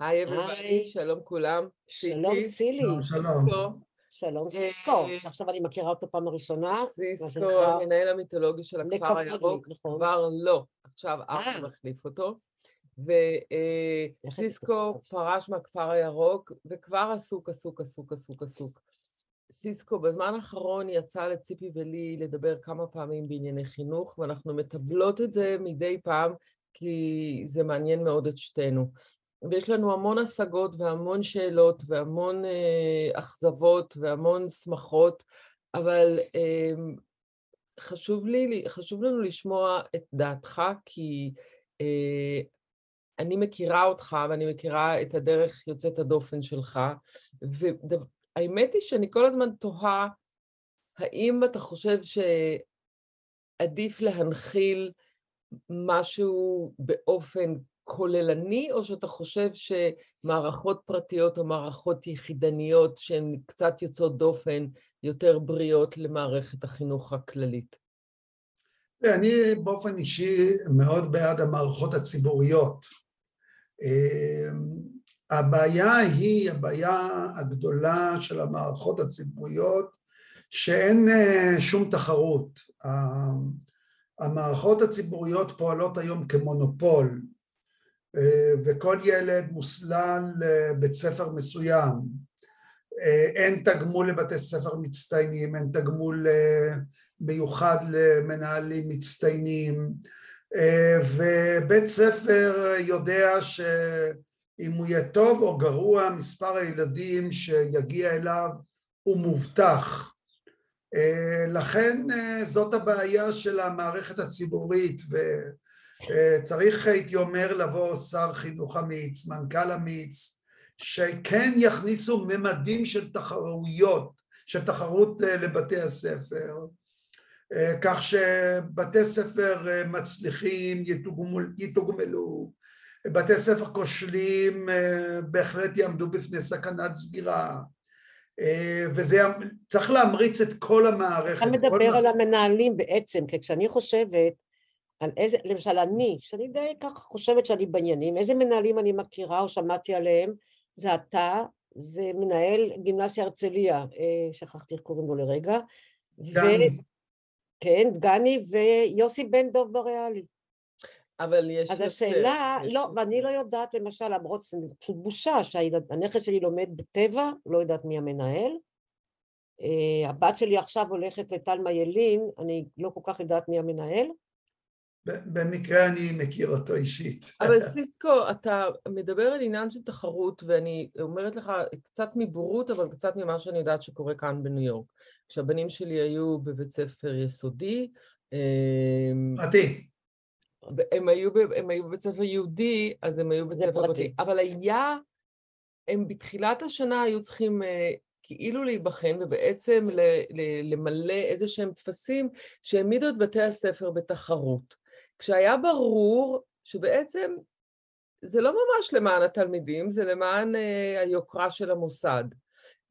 היי אביבני, שלום כולם. שלום צילי. שלום. שלום סיסקו, שעכשיו אני מכירה אותו פעם הראשונה. סיסקו, המנהל המיתולוגי של הכפר הירוק, נכון. כבר לא, עכשיו אח אה. מחליף אותו. וסיסקו פרש מהכפר הירוק, וכבר עסוק, עסוק, עסוק, עסוק, עסוק. סיסקו בזמן האחרון יצא לציפי ולי לדבר כמה פעמים בענייני חינוך, ואנחנו מטבלות את זה מדי פעם, כי זה מעניין מאוד את שתינו. ויש לנו המון השגות והמון שאלות והמון אה, אכזבות והמון שמחות, אבל אה, חשוב, לי, חשוב לנו לשמוע את דעתך, כי אה, אני מכירה אותך ואני מכירה את הדרך יוצאת הדופן שלך, והאמת היא שאני כל הזמן תוהה, האם אתה חושב שעדיף להנחיל משהו באופן כוללני, או שאתה חושב שמערכות פרטיות או מערכות יחידניות שהן קצת יוצאות דופן, יותר בריאות למערכת החינוך הכללית? אני באופן אישי מאוד בעד המערכות הציבוריות. הבעיה היא, הבעיה הגדולה של המערכות הציבוריות, שאין שום תחרות. המערכות הציבוריות פועלות היום כמונופול, וכל ילד מוסלל לבית ספר מסוים. אין תגמול לבתי ספר מצטיינים, אין תגמול מיוחד למנהלים מצטיינים, ובית ספר יודע שאם הוא יהיה טוב או גרוע, מספר הילדים שיגיע אליו הוא מובטח. לכן זאת הבעיה של המערכת הציבורית, וצריך, הייתי אומר, לבוא שר חינוך אמיץ, מנכ"ל אמיץ, שכן יכניסו ממדים של תחרויות, של תחרות לבתי הספר, כך שבתי ספר מצליחים יתוגמלו, בתי ספר כושלים בהחלט יעמדו בפני סכנת סגירה, וזה צריך להמריץ את כל המערכת. אתה מדבר על המנהלים בעצם, כי כשאני חושבת על איזה, למשל אני, שאני די ככה חושבת שאני בעניינים, איזה מנהלים אני מכירה או שמעתי עליהם, זה אתה, זה מנהל גימנסיה הרצליה, שכחתי איך קוראים לו לרגע. דני. כן, דגני ויוסי בן דוב בריאלי. אבל יש... אז השאלה, לא, ואני לא יודעת למשל, למרות שזה פשוט בושה שהנכד שלי לומד בטבע, לא יודעת מי המנהל. הבת שלי עכשיו הולכת לטלמה ילין, אני לא כל כך יודעת מי המנהל. במקרה אני מכיר אותו אישית. אבל סיסקו, אתה מדבר על עניין של תחרות, ואני אומרת לך קצת מבורות, אבל קצת ממה שאני יודעת שקורה כאן בניו יורק. כשהבנים שלי היו בבית ספר יסודי, פרטי. הם היו, הם היו בבית ספר יהודי, אז הם היו בבית ספר פרטי. אבל היה, הם בתחילת השנה היו צריכים כאילו להיבחן ובעצם למלא איזה שהם טפסים שהעמידו את בתי הספר בתחרות. כשהיה ברור שבעצם זה לא ממש למען התלמידים, זה למען היוקרה של המוסד.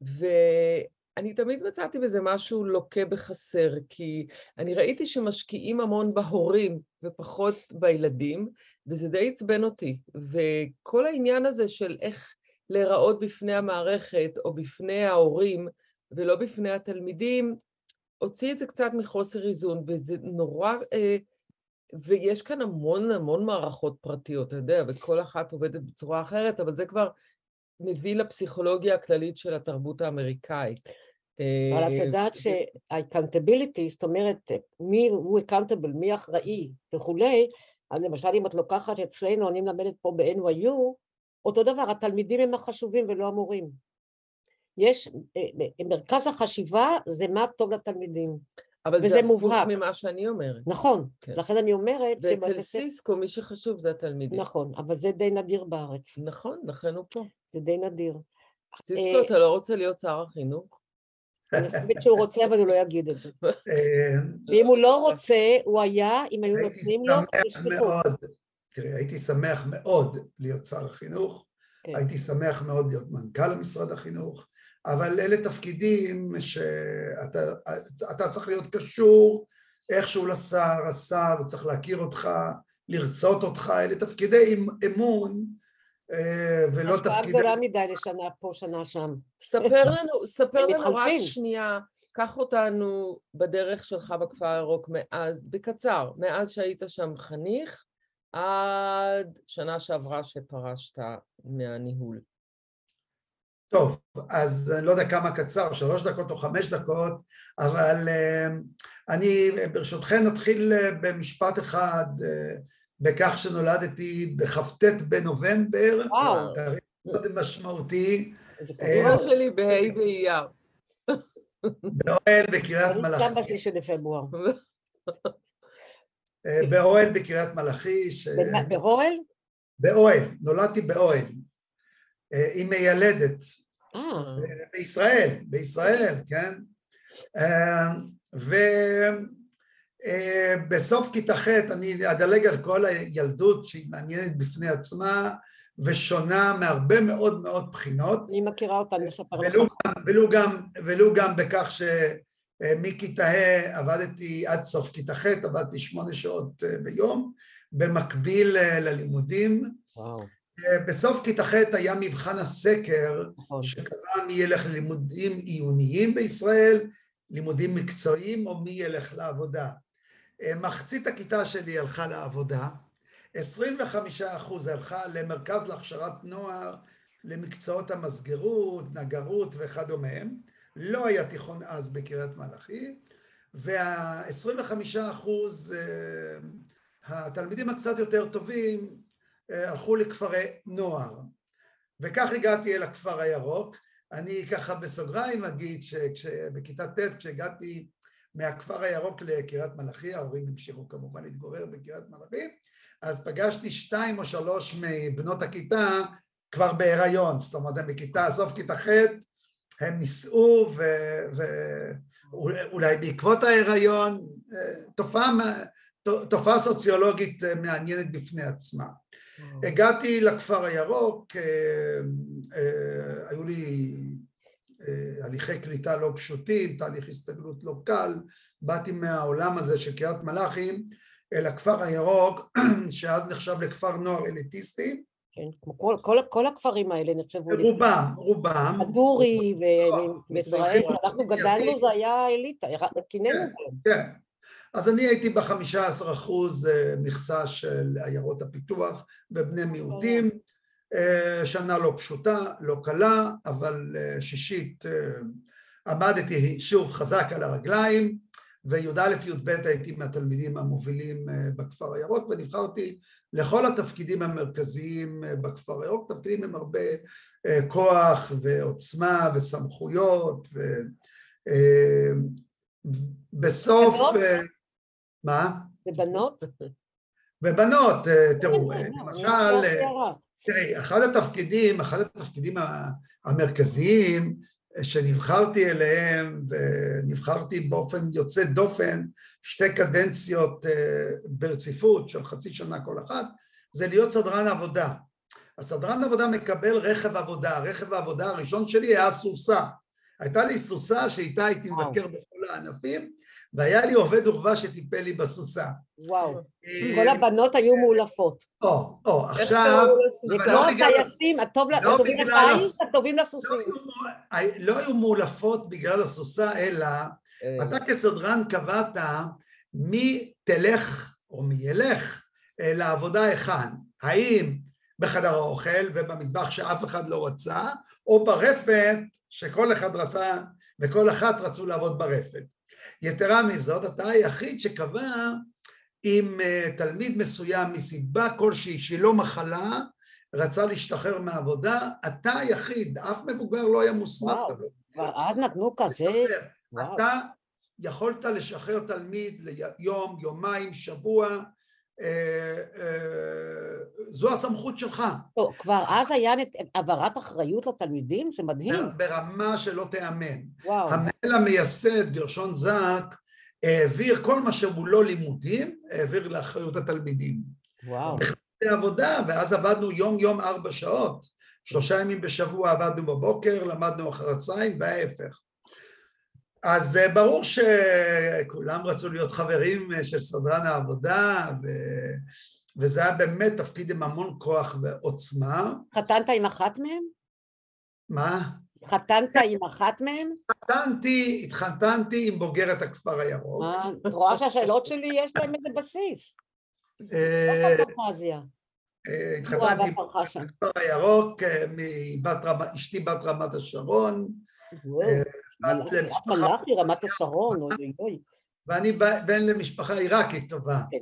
ואני תמיד מצאתי בזה משהו לוקה בחסר, כי אני ראיתי שמשקיעים המון בהורים ופחות בילדים, וזה די עצבן אותי. וכל העניין הזה של איך להיראות בפני המערכת או בפני ההורים ולא בפני התלמידים, הוציא את זה קצת מחוסר איזון, וזה נורא... ויש כאן המון המון מערכות פרטיות, אתה יודע, וכל אחת עובדת בצורה אחרת, אבל זה כבר מביא לפסיכולוגיה הכללית של התרבות האמריקאית. אבל את יודעת שה-accountability, זאת אומרת, מי הוא accountable, מי אחראי וכולי, אז למשל אם את לוקחת אצלנו, אני מלמדת פה ב-NYU, אותו דבר, התלמידים הם החשובים ולא המורים. יש, מרכז החשיבה זה מה טוב לתלמידים. אבל זה הפוך ממה שאני אומרת. נכון, כן. לכן אני אומרת... ואצל סיסקו מי שחשוב זה התלמידים. נכון, אבל זה די נדיר בארץ. נכון, לכן הוא פה. זה די נדיר. סיסקו, אתה לא רוצה להיות שר החינוך? אני חושבת שהוא רוצה, אבל הוא לא יגיד את זה. ואם הוא לא רוצה, הוא היה, אם היו נותנים לו, ישכחו. תראי, הייתי שמח מאוד להיות שר החינוך, הייתי שמח מאוד להיות מנכ"ל משרד החינוך, אבל אלה תפקידים שאתה צריך להיות קשור איכשהו לשר, השר צריך להכיר אותך, לרצות אותך, אלה תפקידי אמון ולא תפקיד... השפעה גדולה מדי לשנה פה, שנה שם. ספר לנו, ספר לנו רק שנייה, קח אותנו בדרך שלך בכפר הירוק מאז, בקצר, מאז שהיית שם חניך, עד שנה שעברה שפרשת מהניהול. טוב, אז אני לא יודע כמה קצר, שלוש דקות או חמש דקות, אבל אני ברשותכם נתחיל במשפט אחד בכך שנולדתי בכ"ט בנובמבר, וואו. מאוד משמעותי. אמא שלי בה' באייר. באוהל בקריית מלאכי. גם בשלישי לפברואר. באוהל בקריית מלאכי. באוהל? באוהל, נולדתי באוהל. עם מיילדת. אה. בישראל, בישראל, כן? ובסוף כיתה ח' אני אדלג על כל הילדות שהיא מעניינת בפני עצמה ושונה מהרבה מאוד מאוד בחינות. אני מכירה אותה, אני אספר לך. ולו גם, ולו גם בכך שמכיתה ה' עבדתי עד סוף כיתה ח', עבדתי שמונה שעות ביום, במקביל ללימודים. וואו. בסוף כיתה ח' היה מבחן הסקר, נכון. שקבע מי ילך ללימודים עיוניים בישראל, לימודים מקצועיים, או מי ילך לעבודה. מחצית הכיתה שלי הלכה לעבודה, 25 אחוז הלכה למרכז להכשרת נוער, למקצועות המסגרות, נגרות וכדומה, לא היה תיכון אז בקריית מלאכי, וה-25 אחוז התלמידים הקצת יותר טובים הלכו לכפרי נוער, וכך הגעתי אל הכפר הירוק. אני ככה בסוגריים אגיד שבכיתה ט' כשהגעתי מהכפר הירוק לקריית מלאכי, ההורים המשיכו כמובן להתגורר בקריית מלאכי, אז פגשתי שתיים או שלוש מבנות הכיתה כבר בהיריון, זאת אומרת הם בכיתה, סוף כיתה ח' הם נישאו ואולי בעקבות ההיריון, תופעה, תופעה סוציולוגית מעניינת בפני עצמה. הגעתי לכפר הירוק, היו לי הליכי קליטה לא פשוטים, תהליך הסתגלות לא קל, באתי מהעולם הזה של קריית מלאכי אל הכפר הירוק, שאז נחשב לכפר נוער אליטיסטי. כן, כמו כל, כל, כל הכפרים האלה נחשבו... רובם, רובם. הדורי וישראל, אנחנו גדלנו, זה היה אליטה, קינאנו בהם. כן, אז אני הייתי בחמישה עשר אחוז מכסה של עיירות הפיתוח ובני מיעוטים, שנה לא פשוטה, לא קלה, אבל שישית עמדתי שוב חזק על הרגליים, וי"א י"ב הייתי מהתלמידים המובילים בכפר הירוק, ונבחרתי לכל התפקידים המרכזיים בכפר הירוק, תפקידים עם הרבה כוח ועוצמה וסמכויות, ובסוף... מה? ובנות? ובנות, תראו, למשל, תראי, אחד התפקידים, אחד התפקידים המרכזיים שנבחרתי אליהם, ונבחרתי באופן יוצא דופן, שתי קדנציות ברציפות של חצי שנה כל אחת, זה להיות סדרן עבודה. הסדרן עבודה מקבל רכב עבודה, רכב העבודה הראשון שלי היה סוסה. הייתה לי סוסה שאיתה הייתי מבקר בכל הענפים, והיה לי עובד אורווה שטיפל לי בסוסה. וואו, כל הבנות היו מאולפות. או, או, עכשיו... זה כמו הטייסים, הטובים לטייס, הטובים לסוסים. לא היו מאולפות בגלל הסוסה, אלא אתה כסדרן קבעת מי תלך או מי ילך לעבודה היכן. האם בחדר האוכל ובמטבח שאף אחד לא רצה, או ברפת שכל אחד רצה וכל אחת רצו לעבוד ברפת. יתרה מזאת, אתה היחיד שקבע אם תלמיד מסוים מסיבה כלשהי שהיא לא מחלה, רצה להשתחרר מהעבודה, אתה היחיד, אף מבוגר לא היה מוסמך. וואו, אז נתנו כזה... אתה יכולת לשחרר תלמיד ליום, יומיים, שבוע, זו הסמכות שלך. טוב, כבר אז היה העברת אחריות לתלמידים? זה מדהים. ברמה שלא תיאמן. וואו. המנהל המייסד, גרשון זק, העביר כל מה שהוא לא לימודים, העביר לאחריות התלמידים. וואו. עבודה, ואז עבדנו יום-יום ארבע שעות. שלושה ימים בשבוע עבדנו בבוקר, למדנו אחר הצהריים, וההפך. אז ברור שכולם רצו להיות חברים של סדרן העבודה, וזה היה באמת תפקיד עם המון כוח ועוצמה. חתנת עם אחת מהם? מה? התחתנת עם אחת מהן? התחתנתי, התחתנתי עם בוגרת הכפר הירוק. את רואה שהשאלות שלי יש להן איזה בסיס. אה, אה, התחתנתי עם הכפר הירוק, אה, אשתי בת רמת השרון. מלאכי, רמת השרון, אוי אוי. ואני בן למשפחה עיראקית טובה. כן.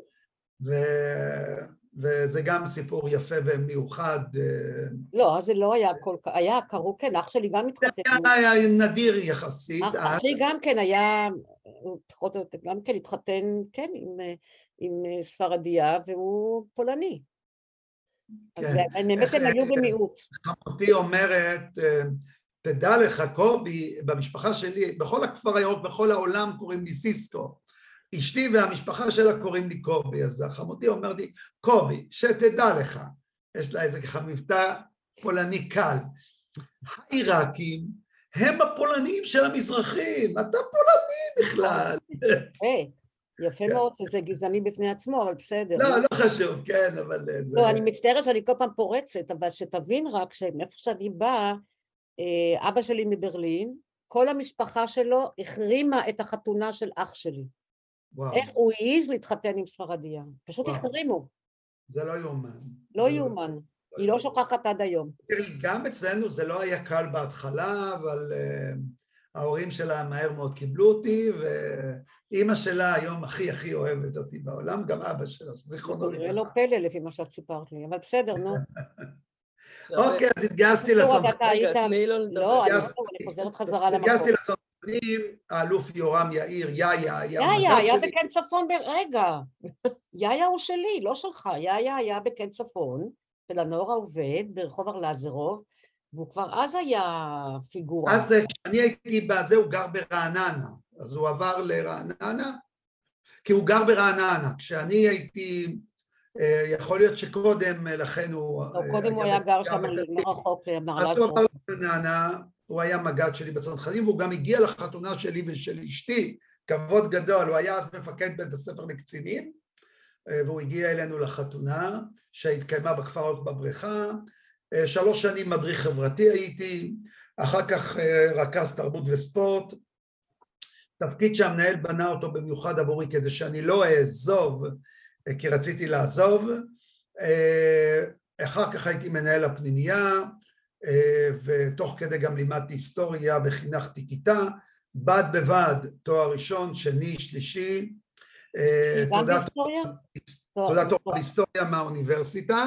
וזה גם סיפור יפה ומיוחד. אה, לא, זה לא היה כל כך, היה קראו, כן, אח שלי גם התחתן. זה היה נדיר יחסית. אחי גם כן היה, פחות או יותר, גם כן התחתן, כן, עם, עם ספרדיה, והוא פולני. כן. אז באמת הם היו במיעוט. חמותי אומרת, אה, תדע לך, קובי, במשפחה שלי, בכל הכפר הירוק, בכל העולם קוראים לי סיסקו. אשתי והמשפחה שלה קוראים לי קובי, אז חמותי אומרת לי, קובי, שתדע לך, יש לה איזה מבטא פולני קל. העיראקים הם הפולנים של המזרחים, אתה פולני בכלל. יפה כן. מאוד שזה גזעני בפני עצמו, אבל בסדר. לא, לא חשוב, כן, אבל זה... לא, אני מצטערת שאני כל פעם פורצת, אבל שתבין רק שמאיפה שאני באה, אה, אבא שלי מברלין, כל המשפחה שלו החרימה את החתונה של אח שלי. וואו. איך הוא העז להתחתן עם ספרדיה. פשוט החרימו. זה לא יאומן. לא יאומן. היא לא שוכחת עד היום. תראי, גם אצלנו זה לא היה קל בהתחלה, אבל uh, ההורים שלה מהר מאוד קיבלו אותי, ואימא שלה היום הכי הכי אוהבת אותי בעולם, גם אבא שלה, זיכרונו לברכה. זה לא פלא לפי מה שאת סיפרת לי, אבל בסדר, נו. אוקיי, אז התגייסתי לצנחנים. לא, אני חוזרת חזרה למקום. התגייסתי לצנחנים, האלוף יורם יאיר, יאיה, היה יאיה, היה בקן צפון, רגע. יאיה הוא שלי, לא שלך. יאיה היה בקן צפון, של הנוער העובד, ברחוב ארלזרוב, והוא כבר אז היה פיגורה. אז כשאני הייתי בזה, הוא גר ברעננה. אז הוא עבר לרעננה, כי הוא גר ברעננה. כשאני הייתי אה, יכול להיות שקודם אה, לכן הוא... לא, קודם הוא היה גר שם רחוק, אז הוא עבר לנענה, הוא היה מג"ד שלי בצנחנים, והוא גם הגיע לחתונה שלי ושל אשתי, כבוד גדול, הוא היה אז מפקד בית הספר לקצינים, אה, והוא הגיע אלינו לחתונה שהתקיימה בכפר רק בבריכה, שלוש שנים מדריך חברתי הייתי, אחר כך רכז תרבות וספורט, תפקיד שהמנהל בנה אותו במיוחד עבורי כדי שאני לא אעזוב כי רציתי לעזוב. אה, אחר כך הייתי מנהל הפנימייה, אה, ותוך כדי גם לימדתי היסטוריה וחינכתי כיתה, בד בבד, תואר ראשון, שני, שלישי. אה, תעודת הוראה בהיסטוריה מהאוניברסיטה,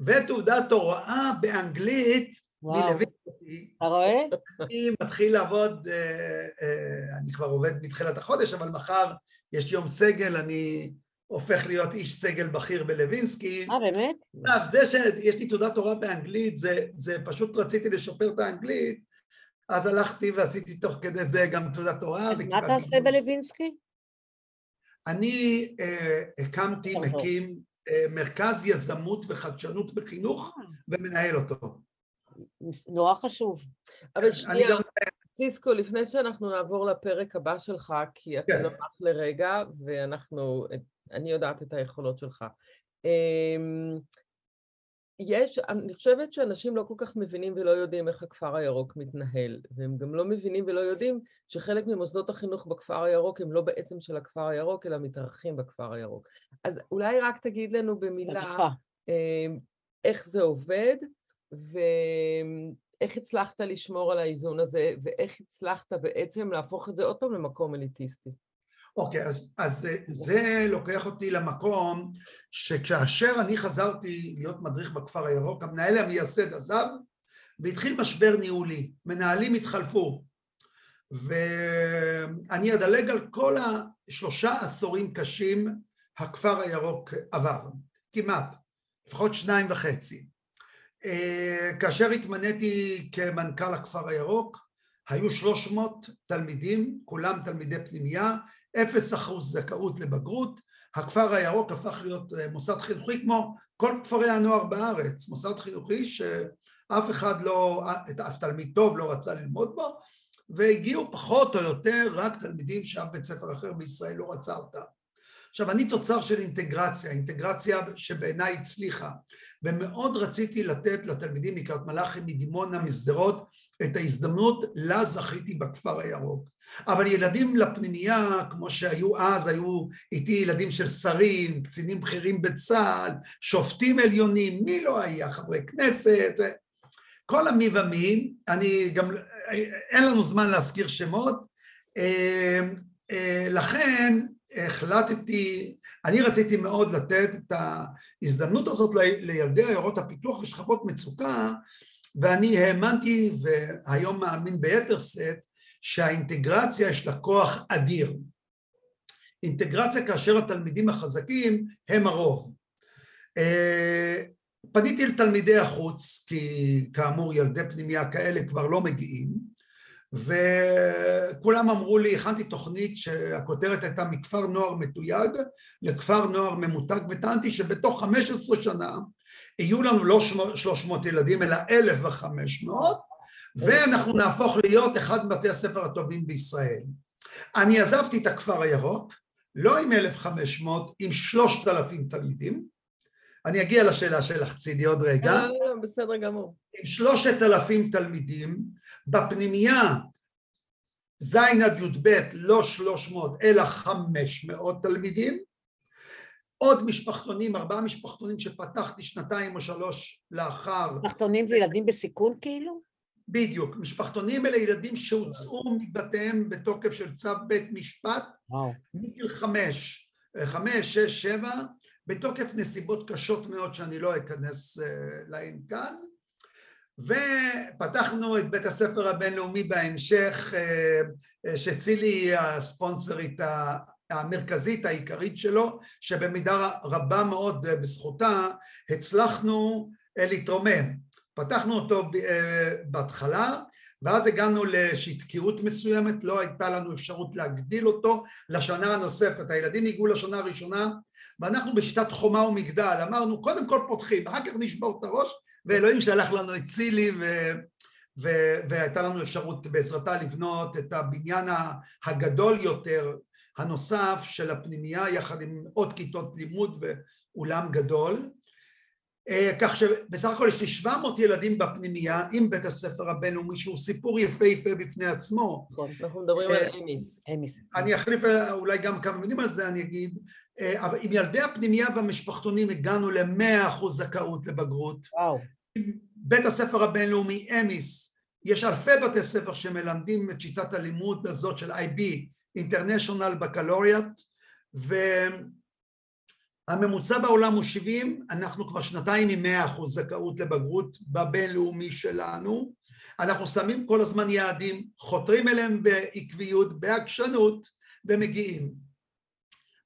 ותעודת הוראה באנגלית מלווינסקי. אתה רואה? אני מתחיל לעבוד, אני כבר עובד מתחילת החודש, אבל מחר יש יום סגל, אני הופך להיות איש סגל בכיר בלווינסקי. אה, באמת? עכשיו, זה שיש לי תעודת הוראה באנגלית, זה, זה פשוט רציתי לשפר את האנגלית, אז הלכתי ועשיתי תוך כדי זה גם תעודת הוראה. מה אתה עושה בלווינסקי? אני אה, הקמתי, מקים אה, מרכז יזמות וחדשנות בחינוך אה. ומנהל אותו. נורא חשוב. אבל שנייה, גם... סיסקו, לפני שאנחנו נעבור לפרק הבא שלך, כי אתה כן. נוכח לרגע, ואנחנו אני יודעת את היכולות שלך. אמ, יש, אני חושבת שאנשים לא כל כך מבינים ולא יודעים איך הכפר הירוק מתנהל, והם גם לא מבינים ולא יודעים שחלק ממוסדות החינוך בכפר הירוק הם לא בעצם של הכפר הירוק, אלא מתארחים בכפר הירוק. אז אולי רק תגיד לנו במילה אמ, איך זה עובד, ואיך הצלחת לשמור על האיזון הזה, ואיך הצלחת בעצם להפוך את זה עוד פעם למקום אליטיסטי. אוקיי, אז, אז זה לוקח אותי למקום שכאשר אני חזרתי להיות מדריך בכפר הירוק, המנהל המייסד עזב והתחיל משבר ניהולי, מנהלים התחלפו ואני אדלג על כל השלושה עשורים קשים הכפר הירוק עבר, כמעט, לפחות שניים וחצי. אה, כאשר התמניתי כמנכ"ל הכפר הירוק, היו 300 תלמידים, כולם תלמידי פנימייה, אפס אחוז זכאות לבגרות, הכפר הירוק הפך להיות אה, מוסד חינוכי כמו כל כפרי הנוער בארץ, מוסד חינוכי שאף אחד לא, אף תלמיד טוב לא רצה ללמוד בו והגיעו פחות או יותר רק תלמידים שאף בית ספר אחר בישראל לא רצה אותם. עכשיו, אני תוצר של אינטגרציה, אינטגרציה שבעיניי הצליחה, ומאוד רציתי לתת לתלמידים מקריית מלאכי, מדימונה, משדרות, את ההזדמנות לה זכיתי בכפר הירוק. אבל ילדים לפנימייה, כמו שהיו אז, היו איתי ילדים של שרים, קצינים בכירים בצה"ל, שופטים עליונים, מי לא היה? חברי כנסת, כל המי ומי, אני גם, אין לנו זמן להזכיר שמות, אה, אה, לכן החלטתי, אני רציתי מאוד לתת את ההזדמנות הזאת לילדי עיירות הפיתוח ושכבות מצוקה ואני האמנתי והיום מאמין ביתר שאת שהאינטגרציה יש לה כוח אדיר. אינטגרציה כאשר התלמידים החזקים הם הרוב. אה, פניתי לתלמידי החוץ, כי כאמור ילדי פנימייה כאלה כבר לא מגיעים, וכולם אמרו לי, הכנתי תוכנית שהכותרת הייתה מכפר נוער מתויג לכפר נוער ממותג, וטענתי שבתוך 15 שנה יהיו לנו לא 300 ילדים אלא 1,500, ואנחנו נהפוך להיות אחד מבתי הספר הטובים בישראל. אני עזבתי את הכפר הירוק, לא עם 1,500, עם 3,000 תלמידים. אני אגיע לשאלה שלך, צידי, עוד רגע. לא, לא, לא, בסדר גמור. עם 3,000 תלמידים, בפנימייה ז' עד י"ב לא 300 אלא 500 תלמידים, עוד משפחתונים, ארבעה משפחתונים שפתחתי שנתיים או שלוש לאחר. משפחתונים זה ילדים בסיכון כאילו? בדיוק, משפחתונים אלה ילדים שהוצאו מבתיהם בתוקף של צו בית משפט מגיל חמש, חמש, שש, שבע, בתוקף נסיבות קשות מאוד שאני לא אכנס אה, להן כאן, ופתחנו את בית הספר הבינלאומי בהמשך, אה, אה, שצילי היא הספונסרית המרכזית העיקרית שלו, שבמידה רבה מאוד בזכותה הצלחנו להתרומם. פתחנו אותו בהתחלה, ואז הגענו לאיזושהי תקיעות מסוימת, לא הייתה לנו אפשרות להגדיל אותו לשנה הנוספת. הילדים הגיעו לשנה הראשונה, ואנחנו בשיטת חומה ומגדל, אמרנו קודם כל פותחים, אחר כך נשבור את הראש, ואלוהים שלח לנו את צילי ו... ו- והייתה לנו אפשרות בעזרתה לבנות את הבניין הגדול יותר הנוסף של הפנימייה יחד עם עוד כיתות לימוד ואולם גדול כך שבסך הכל יש לי 700 ילדים בפנימייה עם בית הספר הבינלאומי שהוא סיפור יפהפה בפני עצמו. נכון, אנחנו מדברים על אמיס. אני אחליף אולי גם כמה מילים על זה אני אגיד, אה, אבל עם ילדי הפנימייה והמשפחתונים הגענו למאה אחוז זכאות לבגרות. וואו. בית הספר הבינלאומי אמיס, יש אלפי בתי ספר שמלמדים את שיטת הלימוד הזאת של IB, International Baccalaureate, והממוצע בעולם הוא 70, אנחנו כבר שנתיים עם 100 אחוז זכאות לבגרות בבינלאומי שלנו, אנחנו שמים כל הזמן יעדים, חותרים אליהם בעקביות, בעקשנות, ומגיעים.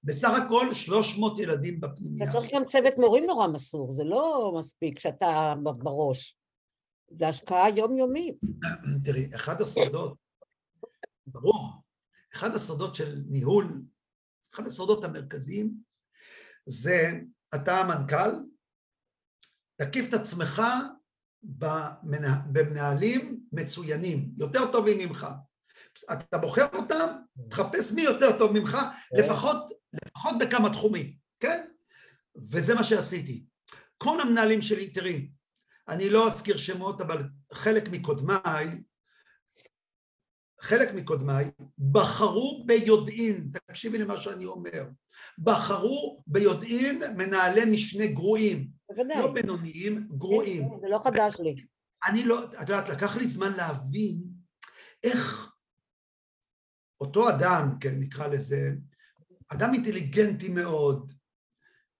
בסך הכל 300 ילדים בפנימייה. אתה צריך גם צוות מורים נורא מסור, זה לא מספיק שאתה בראש. זה השקעה יומיומית. תראי, אחד הסודות, ברור, אחד הסודות של ניהול, אחד הסודות המרכזיים, זה אתה המנכ"ל, תקיף את עצמך במנהלים מצוינים, יותר טובים ממך. אתה בוחר אותם, תחפש מי יותר טוב ממך, כן. לפחות, לפחות בכמה תחומים, כן? וזה מה שעשיתי. כל המנהלים שלי, תראי, אני לא אזכיר שמות, אבל חלק מקודמיי, חלק מקודמיי בחרו ביודעין, תקשיבי למה שאני אומר, בחרו ביודעין מנהלי משנה גרועים, בוודאי. לא בינוניים, גרועים. זה לא חדש לי. אני לא, את יודעת, לקח לי זמן להבין איך אותו אדם, כן, נקרא לזה, אדם אינטליגנטי מאוד,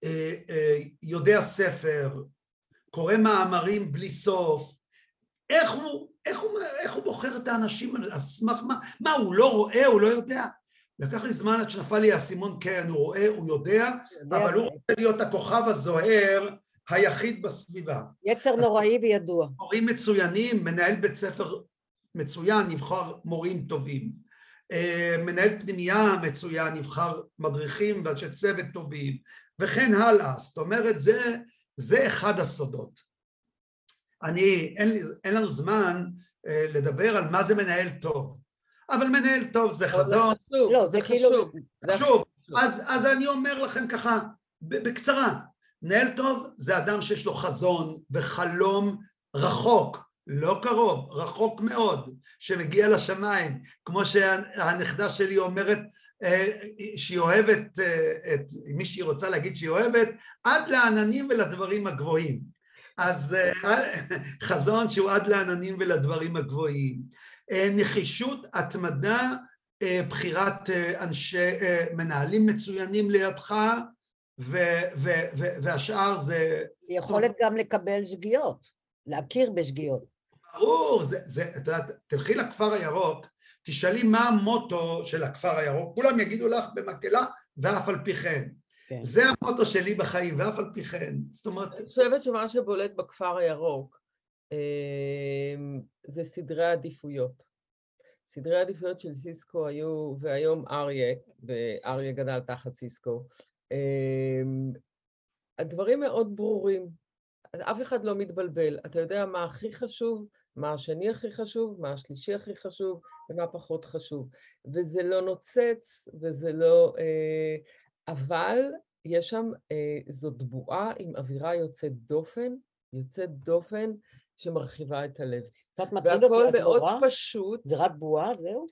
אה, אה, יודע ספר, קורא מאמרים בלי סוף, איך הוא, איך הוא, איך הוא בוחר את האנשים על סמך מה? מה, הוא לא רואה, הוא לא יודע? לקח לי זמן עד שנפל לי האסימון, כן, הוא רואה, הוא יודע, אבל הוא רוצה להיות הכוכב הזוהר היחיד בסביבה. יצר נוראי וידוע. מורים מצוינים, מנהל בית ספר מצוין, נבחר מורים טובים. אה, מנהל פנימייה מצוין, נבחר מדריכים ואנשי צוות טובים, וכן הלאה. זאת אומרת, זה זה אחד הסודות. אני, אין, לי, אין לנו זמן אה, לדבר על מה זה מנהל טוב, אבל מנהל טוב זה חזון. לא, זה כאילו... חשוב, אז, אז אני אומר לכם ככה, בקצרה, מנהל טוב זה אדם שיש לו חזון וחלום רחוק, לא קרוב, רחוק מאוד, שמגיע לשמיים, כמו שהנכדה שלי אומרת אה, שהיא אוהבת, אה, את מי שהיא רוצה להגיד שהיא אוהבת, עד לעננים ולדברים הגבוהים. אז אה, חזון שהוא עד לעננים ולדברים הגבוהים. נחישות, התמדה, בחירת אנשי, מנהלים מצוינים לידך, ו- ו- ו- והשאר זה... יכולת גם לקבל שגיאות, להכיר בשגיאות. ברור, זה, זה, את יודעת, תלכי לכפר הירוק, תשאלי מה המוטו של הכפר הירוק, כולם יגידו לך במקהלה ואף על פי כן. כן. זה המוטו שלי בחיים, ואף על פי כן. זאת אומרת... אני חושבת שמה שבולט בכפר הירוק אמ, זה סדרי עדיפויות. סדרי העדיפויות של סיסקו היו, והיום אריה, ואריה גדל תחת סיסקו, אמ, הדברים מאוד ברורים. אף אחד לא מתבלבל. אתה יודע מה הכי חשוב, מה השני הכי חשוב, מה השלישי הכי חשוב, ומה פחות חשוב. וזה לא נוצץ, וזה לא... אה, אבל יש שם, אה, זאת בועה עם אווירה יוצאת דופן, יוצאת דופן שמרחיבה את הלב. קצת מטריד אותי, אז מאוד בועה? פשוט. זה רק בועה, זהו?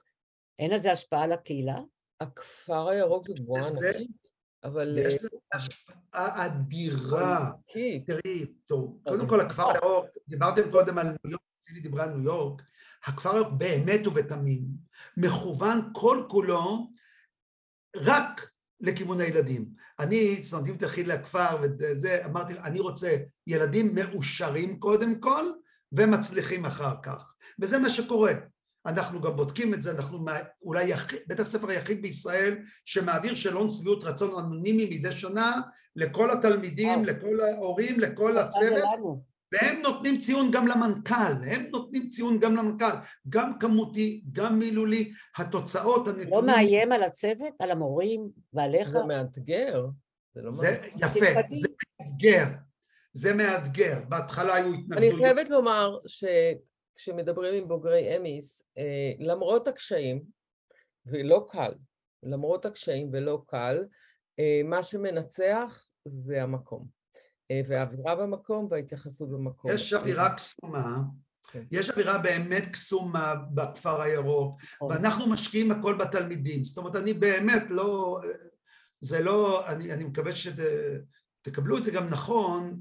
אין לזה השפעה על הקהילה? הכפר הירוק זאת בועה ענקית. אבל... יש לזה השפעה אדירה. תראי, טוב, קודם כל הכפר הירוק, דיברתם קודם על ניו יורק, צילי דיברה על ניו יורק, הכפר הירוק באמת ובתמים, מכוון כל כולו רק לכיוון הילדים. אני, זאת אומרת, אם תלכי לכפר וזה, אמרתי, אני רוצה ילדים מאושרים קודם כל, ומצליחים אחר כך. וזה מה שקורה. אנחנו גם בודקים את זה, אנחנו אולי יחיד, בית הספר היחיד בישראל שמעביר שאלון שביעות רצון אנונימי מדי שנה לכל התלמידים, לכל ההורים, לכל הצוות, והם נותנים ציון גם למנכ"ל, הם נותנים ציון גם למנכ"ל, גם כמותי, גם מילולי, התוצאות, הנתונים... לא מאיים על הצוות, על המורים ועליך? זה מאתגר. זה לא זה יפה, זה מאתגר, זה מאתגר, בהתחלה היו התנגדות. אני חייבת לומר ש... כשמדברים עם בוגרי אמיס, אה, למרות הקשיים, ולא קל, למרות הקשיים ולא קל, אה, מה שמנצח זה המקום. אה, והאווירה במקום וההתייחסות במקום. יש אווירה קסומה, כן. יש אווירה באמת קסומה בכפר הירוק, נכון. ואנחנו משקיעים הכל בתלמידים. זאת אומרת, אני באמת לא... זה לא... אני, אני מקווה שתקבלו את זה גם נכון,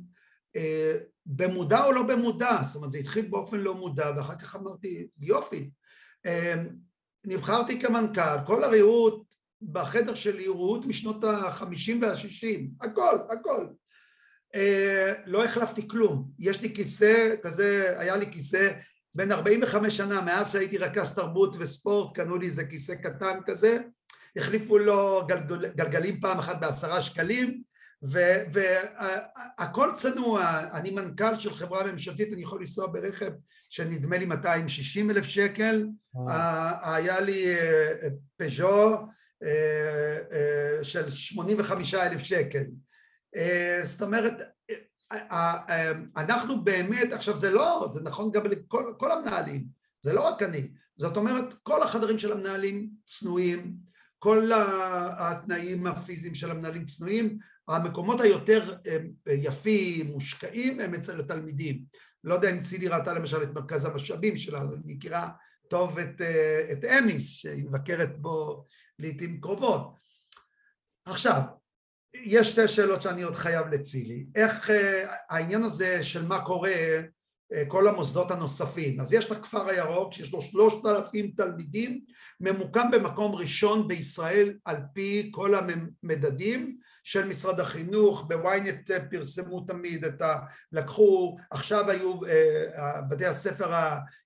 במודע או לא במודע, זאת אומרת זה התחיל באופן לא מודע ואחר כך אמרתי יופי, אמ, נבחרתי כמנכ"ל, כל הריהוט בחדר שלי הוא ריהוט משנות החמישים והשישים, הכל, הכל. אה, לא החלפתי כלום, יש לי כיסא כזה, היה לי כיסא בין 45 שנה מאז שהייתי רכז תרבות וספורט, קנו לי איזה כיסא קטן כזה, החליפו לו גלגל, גלגלים פעם אחת בעשרה שקלים, והכל צנוע, אני מנכ"ל של חברה ממשלתית, אני יכול לנסוע ברכב שנדמה לי 260 אלף שקל, היה לי אה, פז'ו אה, של 85 אלף שקל. זאת אומרת, אנחנו באמת, עכשיו זה לא, זה נכון גם לכל המנהלים, זה לא רק אני, זאת אומרת כל החדרים של המנהלים צנועים, כל התנאים הפיזיים של המנהלים צנועים, המקומות היותר יפים, מושקעים, הם אצל התלמידים. לא יודע אם צילי ראתה למשל את מרכז המשאבים שלנו, היא מכירה טוב את, את אמיס, שהיא מבקרת בו לעיתים קרובות. עכשיו, יש שתי שאלות שאני עוד חייב לצילי. איך העניין הזה של מה קורה אה, כל המוסדות הנוספים. אז יש את הכפר הירוק שיש לו שלושת אלפים תלמידים, ממוקם במקום ראשון בישראל על פי כל המדדים של משרד החינוך, בוויינט פרסמו תמיד את ה... לקחו, עכשיו היו אה, בתי הספר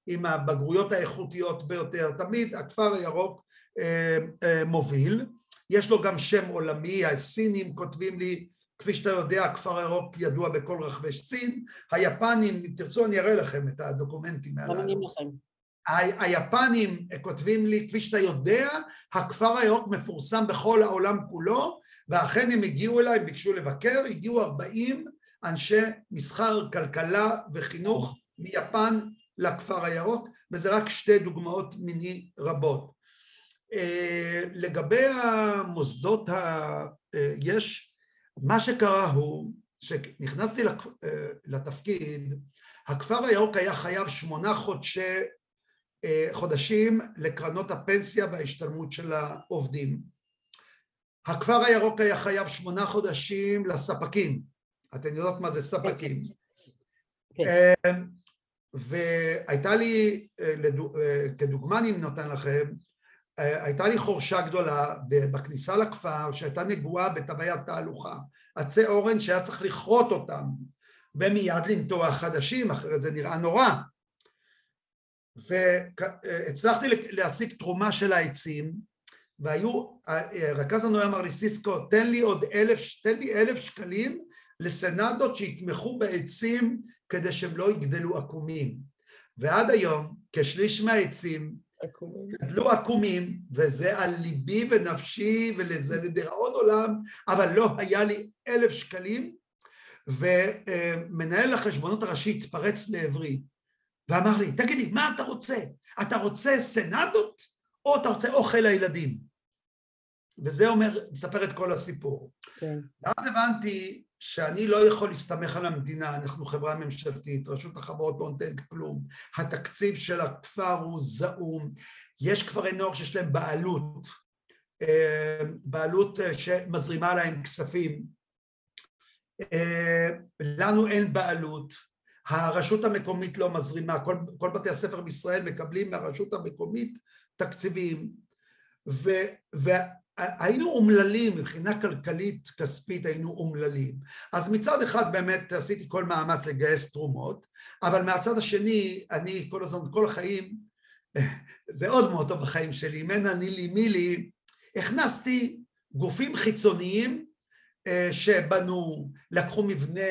עם הבגרויות האיכותיות ביותר, תמיד הכפר הירוק אה, מוביל, יש לו גם שם עולמי, הסינים כותבים לי כפי שאתה יודע, הכפר הירוק ידוע בכל רחבי סין, היפנים, אם תרצו אני אראה לכם את הדוקומנטים הללו. היפנים כותבים לי, כפי שאתה יודע, הכפר הירוק מפורסם בכל העולם כולו, ואכן הם הגיעו אליי, ביקשו לבקר, הגיעו 40 אנשי מסחר, כלכלה וחינוך מיפן לכפר הירוק, וזה רק שתי דוגמאות מיני רבות. לגבי המוסדות, ה... יש, מה שקרה הוא כשנכנסתי לתפקיד, הכפר הירוק היה חייב שמונה חודשי, חודשים לקרנות הפנסיה וההשתלמות של העובדים. הכפר הירוק היה חייב שמונה חודשים לספקים, אתן יודעות מה זה ספקים. כן. והייתה לי, כדוגמה אני נותן לכם, הייתה לי חורשה גדולה בכניסה לכפר שהייתה נגועה בתוויית תהלוכה, עצי אורן שהיה צריך לכרות אותם ומיד לנטוע חדשים, אחרת זה נראה נורא. והצלחתי להשיג תרומה של העצים והיו, רכז הנוי אמר לי סיסקו תן לי עוד אלף, תן לי אלף שקלים לסנדות שיתמכו בעצים כדי שהם לא יגדלו עקומים ועד היום כשליש מהעצים גדלו עקומים, וזה על ליבי ונפשי, וזה לדיראון עולם, אבל לא היה לי אלף שקלים, ומנהל החשבונות הראשי התפרץ לעברי, ואמר לי, תגידי, מה אתה רוצה? אתה רוצה סנדות, או אתה רוצה אוכל לילדים? וזה אומר, מספר את כל הסיפור. כן. ואז הבנתי שאני לא יכול להסתמך על המדינה, אנחנו חברה ממשלתית, רשות החברות לא נותנת כלום, התקציב של הכפר הוא זעום, יש כפרי נוער שיש להם בעלות, אה, בעלות אה, שמזרימה להם כספים, אה, לנו אין בעלות, הרשות המקומית לא מזרימה, כל, כל בתי הספר בישראל מקבלים מהרשות המקומית תקציבים, ו, היינו אומללים מבחינה כלכלית כספית היינו אומללים. אז מצד אחד באמת עשיתי כל מאמץ לגייס תרומות אבל מהצד השני אני כל הזמן כל החיים זה עוד מוטו בחיים שלי אין אני לי מי לי הכנסתי גופים חיצוניים אה, שבנו לקחו מבנה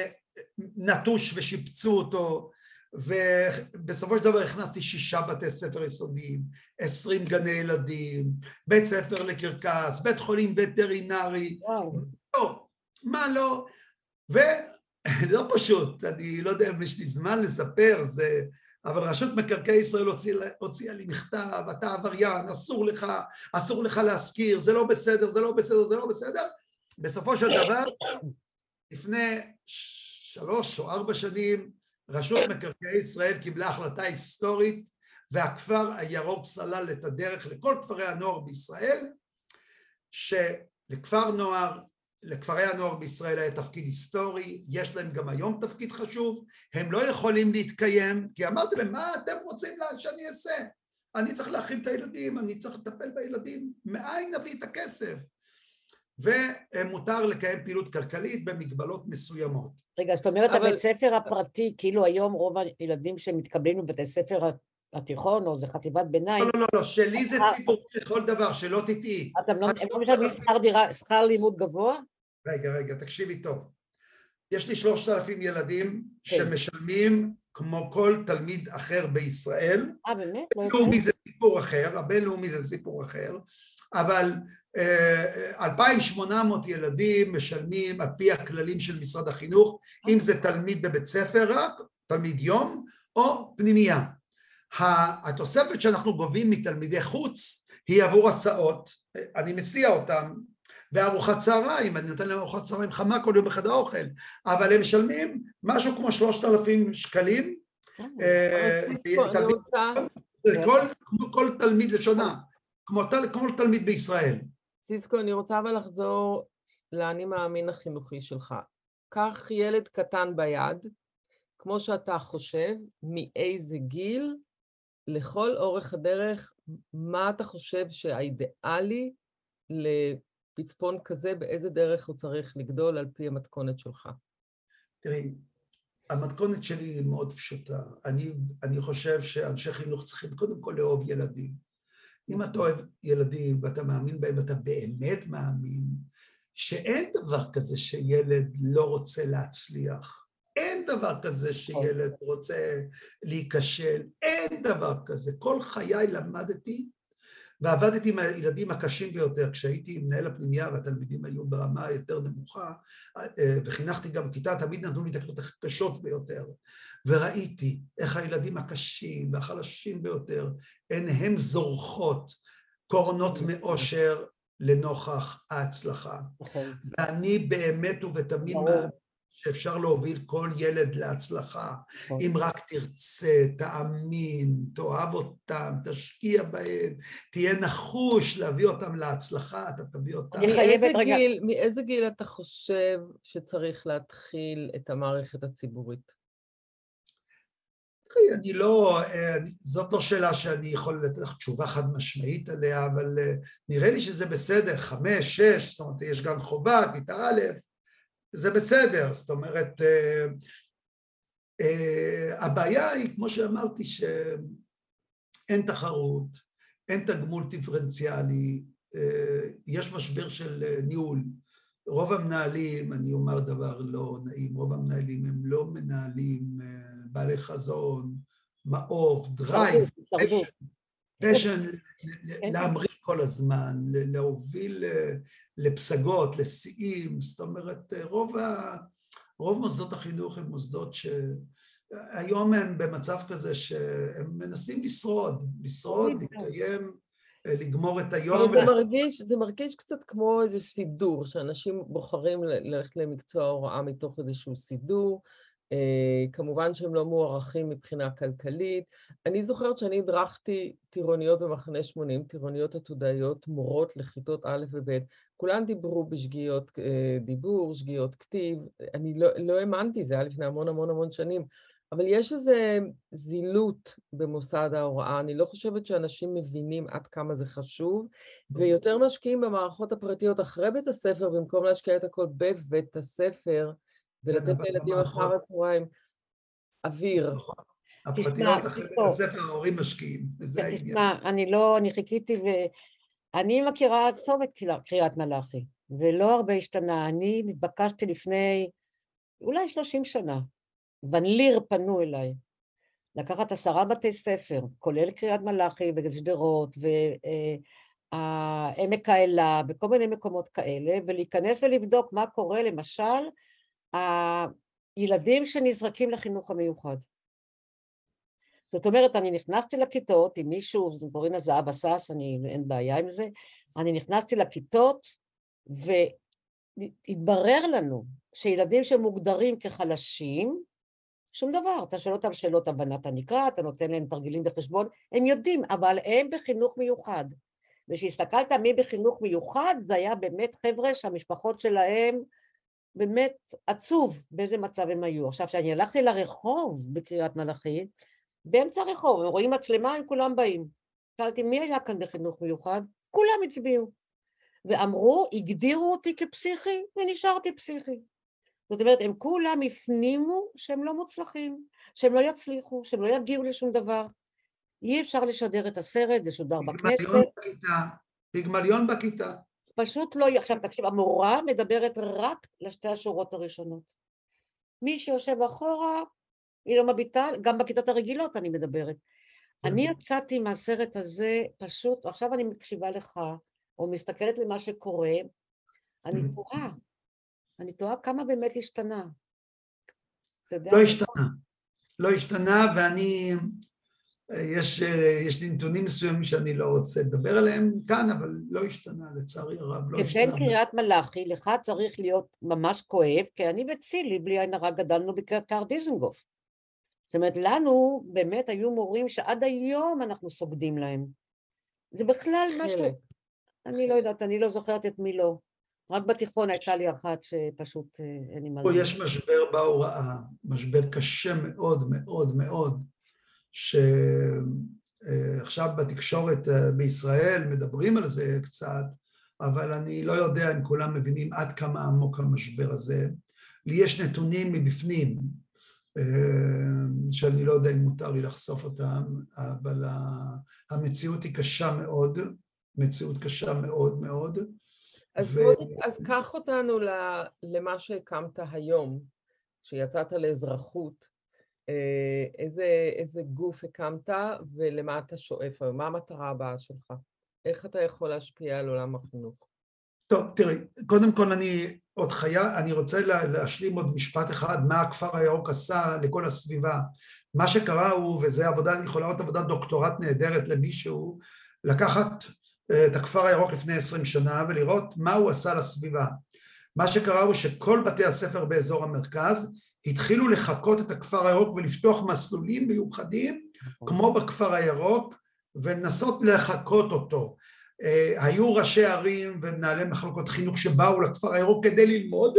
נטוש ושיפצו אותו ובסופו של דבר הכנסתי שישה בתי ספר יסודיים, עשרים גני ילדים, בית ספר לקרקס, בית חולים וטרינרי, וואו. לא, מה לא, ולא פשוט, אני לא יודע אם יש לי זמן לספר, זה, אבל רשות מקרקעי ישראל הוציאה, הוציאה לי מכתב, אתה עבריין, אסור לך, אסור לך להשכיר, זה לא בסדר, זה לא בסדר, זה לא בסדר, בסופו של דבר, לפני שלוש או ארבע שנים, רשות מקרקעי ישראל קיבלה החלטה היסטורית והכפר הירוק סלל את הדרך לכל כפרי הנוער בישראל שלכפר נוער, לכפרי הנוער בישראל היה תפקיד היסטורי, יש להם גם היום תפקיד חשוב, הם לא יכולים להתקיים כי אמרתי להם מה אתם רוצים שאני אעשה? אני צריך להכין את הילדים, אני צריך לטפל בילדים, מאין נביא את הכסף? ומותר לקיים פעילות כלכלית במגבלות מסוימות. רגע, זאת אומרת, אבל... הבית ספר הפרטי, כאילו היום רוב הילדים שמתקבלים לבתי ספר התיכון, או זה חטיבת ביניים... לא, לא, לא, לא, שלי זה ציבור לכל דבר, שלא תטעי. אתם לא משלמים שכר דירה, שכר לימוד גבוה? רגע, רגע, תקשיבי טוב. יש לי שלושת אלפים ילדים כן. שמשלמים כמו כל תלמיד אחר בישראל. אה, באמת? הבינלאומי זה סיפור אחר, הבינלאומי זה סיפור אחר, אבל 2,800 ילדים משלמים על פי הכללים של משרד החינוך, אם זה תלמיד בבית ספר רק, תלמיד יום, או פנימייה. התוספת שאנחנו גובים מתלמידי חוץ היא עבור הסעות, אני מסיע אותם, וארוחת צהריים, אני נותן להם ארוחת צהריים חמה כל יום בחדר האוכל, אבל הם משלמים משהו כמו שלושת אלפים שקלים, כן, אה, כל תלמיד לשנה, כמו כל תלמיד בישראל. סיסקו, אני רוצה אבל לחזור לאני מאמין החינוכי שלך. קח ילד קטן ביד, כמו שאתה חושב, מאיזה גיל, לכל אורך הדרך, מה אתה חושב שהאידיאלי לפצפון כזה, באיזה דרך הוא צריך לגדול על פי המתכונת שלך? תראי, המתכונת שלי היא מאוד פשוטה. אני, אני חושב שאנשי חינוך צריכים קודם כל לאהוב ילדים. אם אתה אוהב ילדים ואתה מאמין בהם ואתה באמת מאמין שאין דבר כזה שילד לא רוצה להצליח, אין דבר כזה שילד רוצה להיכשל, אין דבר כזה. כל חיי למדתי ועבדתי עם הילדים הקשים ביותר, כשהייתי מנהל הפנימייה והתלמידים היו ברמה יותר נמוכה, אה, וחינכתי גם כיתה, תמיד נתנו לי את הכיתות הקשות ביותר, וראיתי איך הילדים הקשים והחלשים ביותר, עיניהם זורחות, קורנות מאושר לנוכח ההצלחה. נכון. ואני באמת ובתמים שאפשר להוביל כל ילד להצלחה, נכון. אם רק תרצה, תאמין, תאהב אותם, תשקיע בהם, תהיה נחוש להביא אותם להצלחה, אתה תביא אותם. מאיזה גיל, מאיזה גיל אתה חושב שצריך להתחיל את המערכת הציבורית? תראי, אני לא, זאת לא שאלה שאני יכול לתת לך תשובה חד משמעית עליה, אבל נראה לי שזה בסדר, חמש, שש, זאת אומרת, יש גן חובה, כיתה א', זה בסדר, זאת אומרת, אה, אה, הבעיה היא, כמו שאמרתי, שאין תחרות, אין תגמול דיפרנציאלי, אה, יש משבר של ניהול. רוב המנהלים, אני אומר דבר לא נעים, רוב המנהלים הם לא מנהלים בעלי חזון, מעוף, drive, passion, להמריא כל הזמן, להוביל לפסגות, לשיאים, זאת אומרת, רוב, ה... רוב מוסדות החינוך הם מוסדות שהיום הם במצב כזה שהם מנסים לשרוד, לשרוד, להתקיים, לגמור את היום. זה מרגיש, זה מרגיש קצת כמו איזה סידור, שאנשים בוחרים ללכת למקצוע ההוראה מתוך איזשהו סידור, אה, כמובן שהם לא מוערכים מבחינה כלכלית. אני זוכרת שאני הדרכתי טירוניות במחנה 80, טירוניות עתודאיות, מורות לכיתות א' וב', כולן דיברו בשגיאות אה, דיבור, שגיאות כתיב, אני לא, לא האמנתי, זה היה לפני המון המון המון שנים, אבל יש איזו זילות במוסד ההוראה, אני לא חושבת שאנשים מבינים עד כמה זה חשוב, ויותר משקיעים במערכות הפרטיות אחרי בית הספר, במקום להשקיע את הכל בבית הספר, ולתת לילדים אחר הצהריים אוויר. נכון. הפרטיות אחרי בית הספר ההורים משקיעים, וזה העניין. תשמע, אני לא, אני חיכיתי ו... אני מכירה טוב את קריאת מלאכי, ולא הרבה השתנה. אני נתבקשתי לפני אולי 30 שנה, ונליר פנו אליי, לקחת עשרה בתי ספר, כולל קריאת מלאכי ושדרות ועמק האלה וכל מיני מקומות כאלה, ולהיכנס ולבדוק מה קורה למשל הילדים שנזרקים לחינוך המיוחד. זאת אומרת, אני נכנסתי לכיתות עם מישהו, קוראים לזה אבא סאס, אני, אין בעיה עם זה, אני נכנסתי לכיתות והתברר לנו שילדים שמוגדרים כחלשים, שום דבר, אתה שואל אותם שאלות הבנת הנקרא, אתה נותן להם תרגילים בחשבון, הם יודעים, אבל הם בחינוך מיוחד. וכשהסתכלת מי בחינוך מיוחד, זה היה באמת חבר'ה שהמשפחות שלהם באמת עצוב באיזה מצב הם היו. עכשיו, כשאני הלכתי לרחוב בקריית מלאכי, באמצע הרחוב, הם רואים מצלמה, הם כולם באים. שאלתי, מי היה כאן בחינוך מיוחד? כולם הצביעו. ואמרו, הגדירו אותי כפסיכי, ונשארתי פסיכי. זאת אומרת, הם כולם הפנימו שהם לא מוצלחים, שהם לא יצליחו, שהם לא יגיעו לשום דבר. אי אפשר לשדר את הסרט, זה שודר בכנסת. פיגמליון בכיתה. פשוט לא, עכשיו תקשיב, המורה מדברת רק לשתי השורות הראשונות. מי שיושב אחורה, היא לא מביטה, גם בכיתות הרגילות אני מדברת. אני יצאתי מהסרט הזה פשוט, עכשיו אני מקשיבה לך, או מסתכלת למה שקורה, אני תוהה, אני תוהה כמה באמת השתנה. לא השתנה, לא השתנה, ואני יש, יש לי נתונים מסוימים שאני לא רוצה לדבר עליהם כאן, אבל לא השתנה, לצערי הרב, לא השתנה. כבן קריית מלאכי, לך צריך להיות ממש כואב, כי אני וצילי, בלי עין הרע, גדלנו בכיכר דיזנגוף. זאת אומרת, לנו באמת היו מורים שעד היום אנחנו סוגדים להם. זה בכלל משהו... אני לא יודעת, אני לא זוכרת את מי לא. רק בתיכון הייתה לי אחת שפשוט אה, אין לי מה... פה יש משבר בהוראה, משבר קשה מאוד מאוד מאוד. שעכשיו בתקשורת אה, בישראל מדברים על זה קצת, אבל אני לא יודע אם כולם מבינים עד כמה עמוק המשבר הזה. לי יש נתונים מבפנים, אה, שאני לא יודע אם מותר לי לחשוף אותם, אבל המציאות היא קשה מאוד, מציאות קשה מאוד מאוד. אז, ו... בוא, אז קח אותנו למה שהקמת היום, שיצאת לאזרחות. אה, איזה, איזה גוף הקמת ולמה אתה שואף היום? מה המטרה הבאה שלך? איך אתה יכול להשפיע על עולם החינוך? טוב, תראי, קודם כל אני עוד חיה, אני רוצה להשלים עוד משפט אחד, מה הכפר הירוק עשה לכל הסביבה. מה שקרה הוא, וזו עבודה, אני יכולה להיות עבודת דוקטורט נהדרת למישהו, לקחת את הכפר הירוק לפני עשרים שנה ולראות מה הוא עשה לסביבה. מה שקרה הוא שכל בתי הספר באזור המרכז התחילו לחקות את הכפר הירוק ולפתוח מסלולים מיוחדים נכון. כמו בכפר הירוק ולנסות לחקות אותו. אה, היו ראשי ערים ומנהלי מחלקות חינוך שבאו לכפר הירוק כדי ללמוד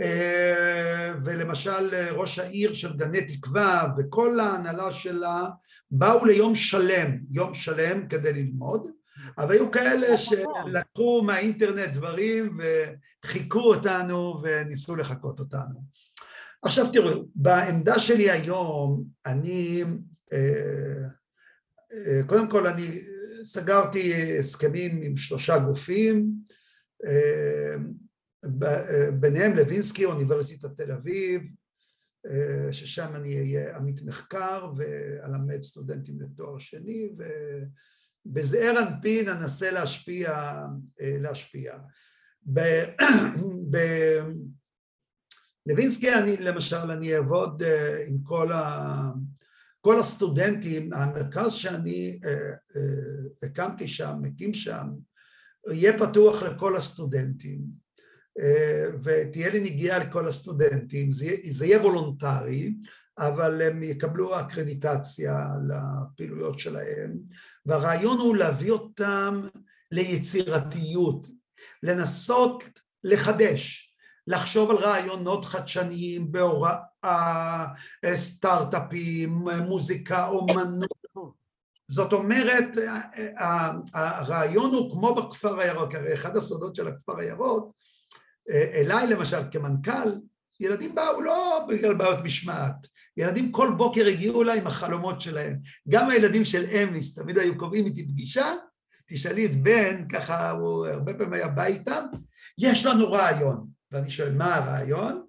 אה, ולמשל ראש העיר של גני תקווה וכל ההנהלה שלה באו ליום שלם, יום שלם כדי ללמוד אבל היו כאלה נכון. שלקחו מהאינטרנט דברים וחיכו אותנו וניסו לחקות אותנו. עכשיו תראו, בעמדה שלי היום אני, אה, אה, קודם כל אני סגרתי הסכמים עם שלושה גופים, אה, ביניהם לוינסקי, אוניברסיטת תל אביב, ששם אני אהיה עמית מחקר ואלמד סטודנטים לתואר שני בזעיר אנפין אנסה להשפיע, להשפיע. בלווינסקי אני למשל, אני אעבוד אה, עם כל, ה, כל הסטודנטים, המרכז שאני אה, הקמתי שם, מקים שם, יהיה פתוח לכל הסטודנטים. ותהיה לי נגיעה לכל הסטודנטים, זה, זה יהיה וולונטרי, אבל הם יקבלו אקרדיטציה לפעילויות שלהם, והרעיון הוא להביא אותם ליצירתיות, לנסות לחדש, לחשוב על רעיונות חדשניים בהוראה, סטארט-אפים, מוזיקה, אומנות. זאת אומרת, הרעיון הוא כמו בכפר הירוק, הרי אחד הסודות של הכפר הירוק, אליי למשל כמנכ"ל, ילדים באו לא בגלל בעיות משמעת, ילדים כל בוקר הגיעו אליי עם החלומות שלהם. גם הילדים של אמיס תמיד היו קובעים איתי פגישה, תשאלי את בן, ככה הוא הרבה פעמים היה בא איתם, יש לנו רעיון. ואני שואל, מה הרעיון?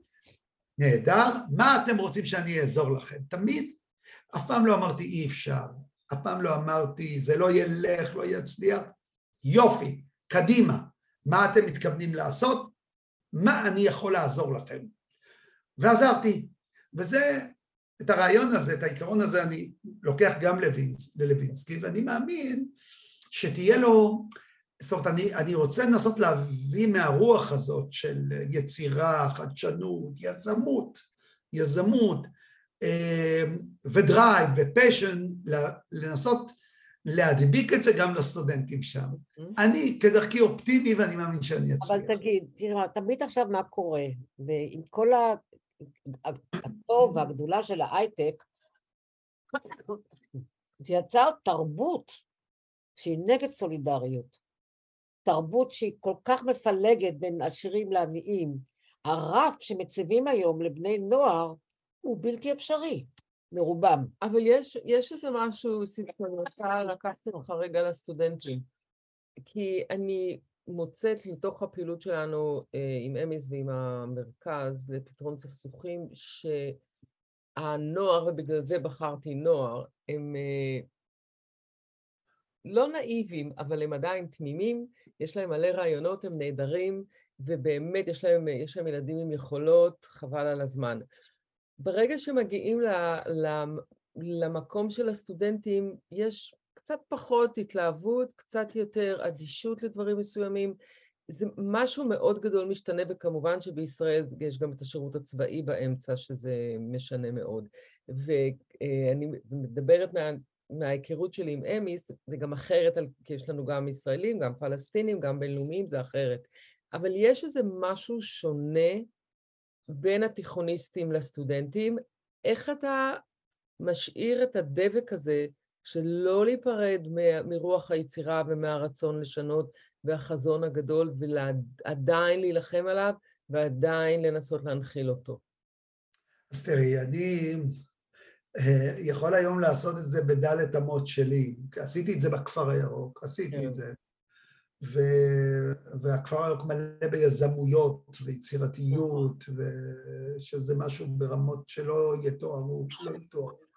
נהדר, מה אתם רוצים שאני אעזור לכם? תמיד, אף פעם לא אמרתי אי אפשר, אף פעם לא אמרתי זה לא ילך, לא יצליח, יופי, קדימה, מה אתם מתכוונים לעשות? מה אני יכול לעזור לכם? ועזרתי. וזה, את הרעיון הזה, את העיקרון הזה אני לוקח גם ללווינסקי, ואני מאמין שתהיה לו, זאת אומרת, אני, אני רוצה לנסות להביא מהרוח הזאת של יצירה, חדשנות, יזמות, יזמות אה, ודרייב ופשן, לנסות להדביק את זה גם לסטודנטים שם. Mm-hmm. אני כדרכי אופטימי ואני מאמין שאני אצליח. אבל תגיד, תראה, תמיד עכשיו מה קורה, ועם כל הטוב והגדולה של ההייטק, זה יצר תרבות שהיא נגד סולידריות, תרבות שהיא כל כך מפלגת בין עשירים לעניים. הרף שמציבים היום לבני נוער הוא בלתי אפשרי, מרובם. אבל יש, יש איזה משהו, סיפור, אני רוצה לקחת אותך רגע לסטודנטים. כי אני מוצאת מתוך הפעילות שלנו אה, עם אמיס ועם המרכז לפתרון סכסוכים, שהנוער, ובגלל זה בחרתי נוער, הם אה, לא נאיבים, אבל הם עדיין תמימים, יש להם מלא רעיונות, הם נהדרים, ובאמת יש להם, יש להם ילדים עם יכולות, חבל על הזמן. ברגע שמגיעים ל, ל, למקום של הסטודנטים, יש קצת פחות התלהבות, קצת יותר אדישות לדברים מסוימים. זה משהו מאוד גדול משתנה, וכמובן שבישראל יש גם את השירות הצבאי באמצע, שזה משנה מאוד. ואני מדברת מה, מההיכרות שלי עם אמיס, זה גם אחרת, כי יש לנו גם ישראלים, גם פלסטינים, גם בינלאומיים, זה אחרת. אבל יש איזה משהו שונה בין התיכוניסטים לסטודנטים, איך אתה משאיר את הדבק הזה שלא להיפרד מרוח היצירה ומהרצון לשנות והחזון הגדול, ועדיין להילחם עליו ועדיין לנסות להנחיל אותו. אז תראי, אני יכול היום לעשות את זה בדלת אמות שלי. עשיתי את זה בכפר הירוק, עשיתי כן. את זה. ו... והכפר הירוק מלא ביזמויות ויצירתיות, נכון. ושזה משהו ברמות שלא יתוארו, לא יתוארו.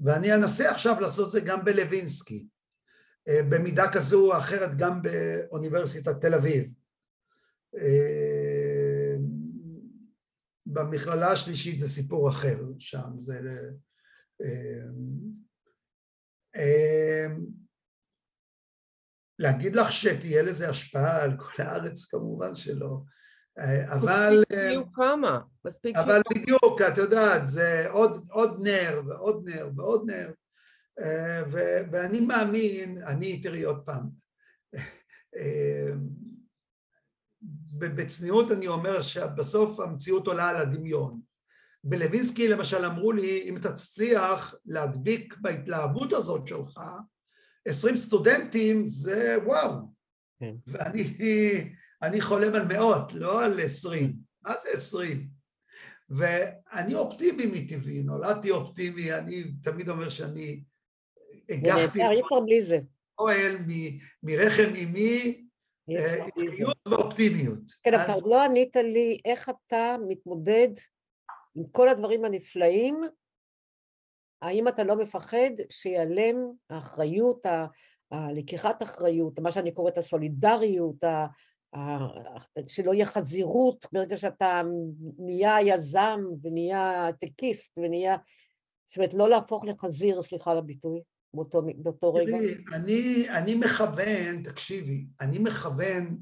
ואני אנסה עכשיו לעשות את זה גם בלווינסקי, אה, במידה כזו או אחרת גם באוניברסיטת תל אביב. אה, במכללה השלישית זה סיפור אחר, שם זה... אה, להגיד לך שתהיה לזה השפעה על כל הארץ, כמובן שלא. אה, אבל... מספיק שיהיו כמה, מספיק שיהיו אבל בדיוק, את יודעת, זה עוד, עוד נר ועוד נר ועוד נר. ו, ואני מאמין, אני, תראי עוד פעם, בצניעות אני אומר שבסוף המציאות עולה על הדמיון. בלווינסקי למשל אמרו לי, אם תצליח להדביק בהתלהבות הזאת שלך, עשרים סטודנטים זה וואו. כן. ואני חולם על מאות, לא על עשרים. מה זה עשרים? ואני אופטימי מטבעי, נולדתי אופטימי, אני תמיד אומר שאני הגחתי... אי אפשר בלי זה. אוהל מרחם אימי, עקביות אה, ואופטימיות. כן, אבל לא ענית לי איך אתה מתמודד עם כל הדברים הנפלאים, האם אתה לא מפחד שיעלם האחריות, הלקיחת אחריות, מה שאני קוראת הסולידריות, שלא יהיה חזירות ברגע שאתה נהיה יזם ונהיה טקיסט ונהיה, זאת אומרת לא להפוך לחזיר, סליחה על הביטוי. באותו, באותו רגע? תראי, אני, אני מכוון, תקשיבי, אני מכוון,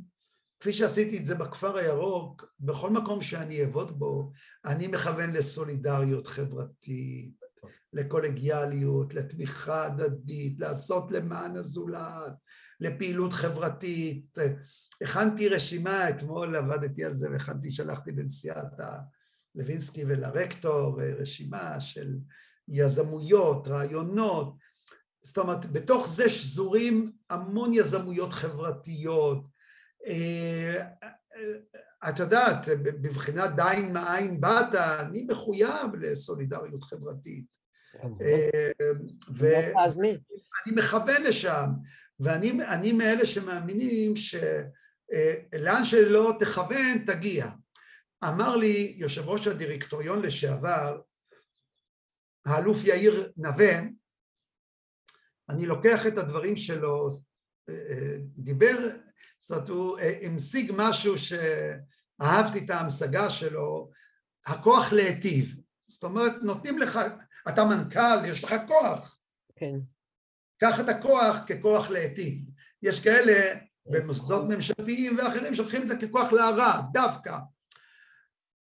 כפי שעשיתי את זה בכפר הירוק, בכל מקום שאני אעבוד בו, אני מכוון לסולידריות חברתית, לקולגיאליות, לתמיכה הדדית, לעשות למען הזולת, לפעילות חברתית. הכנתי רשימה, אתמול עבדתי על זה והכנתי, שלחתי לנשיאת לוינסקי ולרקטור רשימה של יזמויות, רעיונות, זאת אומרת, בתוך זה שזורים המון יזמויות חברתיות. אה, אה, את יודעת, בבחינת דיין מאין באת, אני מחויב לסולידריות חברתית. אה, ואני מכוון לשם, ואני מאלה שמאמינים שלאן שלא תכוון, תגיע. אמר לי יושב ראש הדירקטוריון לשעבר, האלוף יאיר נווה, אני לוקח את הדברים שלו, אה, אה, דיבר, זאת אומרת, הוא אה, המשיג משהו שאהבתי את ההמשגה שלו, הכוח להיטיב. זאת אומרת, נותנים לך, אתה מנכ"ל, יש לך כוח. כן. קח את הכוח ככוח להיטיב. יש כאלה במוסדות ממשלתיים ואחרים שלוקחים את זה ככוח להרע, דווקא.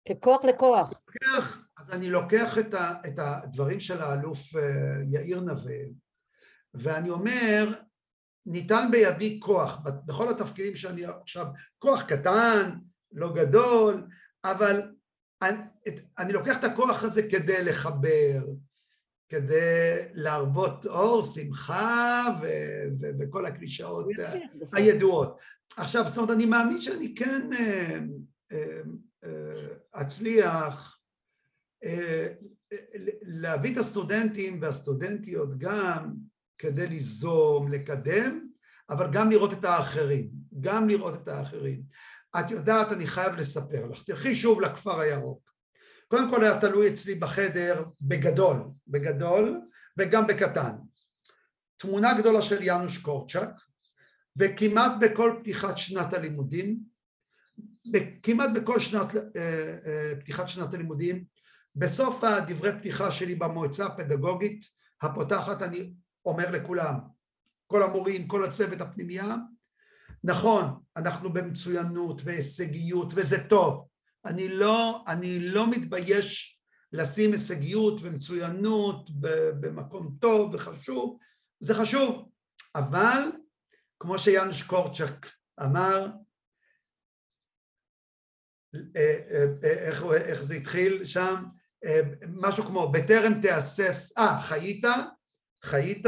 ככוח לכוח. לוקח, אז אני לוקח את, ה, את הדברים של האלוף יאיר נווה, ואני אומר, ניתן בידי כוח, בכל התפקידים שאני עכשיו, כוח קטן, לא גדול, אבל אני, אני לוקח את הכוח הזה כדי לחבר, כדי להרבות אור, שמחה ו, ו, וכל הקלישאות הידועות. עכשיו, זאת אומרת, אני מאמין שאני כן אה, אה, אה, אצליח להביא את הסטודנטים והסטודנטיות גם כדי ליזום, לקדם, אבל גם לראות את האחרים, גם לראות את האחרים. את יודעת, אני חייב לספר לך, תלכי שוב לכפר הירוק. קודם כל היה תלוי אצלי בחדר בגדול, בגדול וגם בקטן. תמונה גדולה של יאנוש קורצ'אק, וכמעט בכל פתיחת שנת הלימודים, כמעט בכל שנת, אה, אה, פתיחת שנת הלימודים, בסוף הדברי פתיחה שלי במועצה הפדגוגית הפותחת אני אומר לכולם, כל המורים, כל הצוות הפנימייה, נכון, אנחנו במצוינות והישגיות וזה טוב, אני לא, אני לא מתבייש לשים הישגיות ומצוינות במקום טוב וחשוב, זה חשוב, אבל כמו שיאנוש קורצ'ק אמר, אה, אה, אה, איך, איך זה התחיל שם? משהו כמו בטרם תיאסף, אה, חיית? חיית,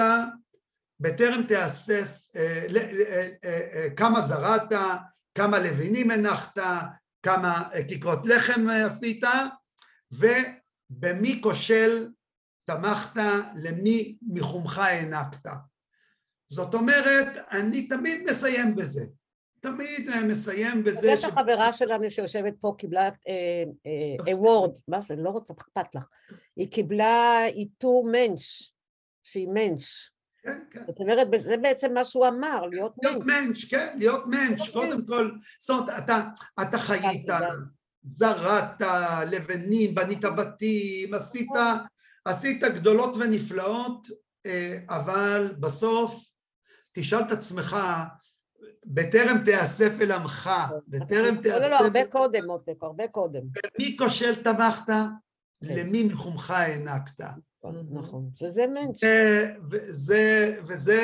בטרם תיאסף אה, אה, אה, כמה זרעת, כמה לבינים הנחת, כמה כיכרות לחם אפית, ובמי כושל תמכת, למי מחומך הענקת. זאת אומרת, אני תמיד מסיים בזה. תמיד מסיים בזה... יש החברה שלנו שיושבת פה קיבלה אוורד, מה זה, לא רוצה, אכפת לך. היא קיבלה עיטור מנש שהיא מענץ'. כן, כן. זאת אומרת, זה בעצם מה שהוא אמר, להיות מענץ'. להיות מענץ', כן, להיות מענץ', קודם כל, זאת אומרת, אתה, אתה חיית, זרעת, לבנים, בנית בתים, עשית, עשית גדולות ונפלאות, אה, אבל בסוף תשאל את עצמך, בטרם תיאסף אל עמך, בטרם תיאסף... לא, לא, הרבה קודם, מותק, הרבה קודם. במי כושל טבחת, כן. למי מחומך הענקת. נכון, שזה מענץ'. וזה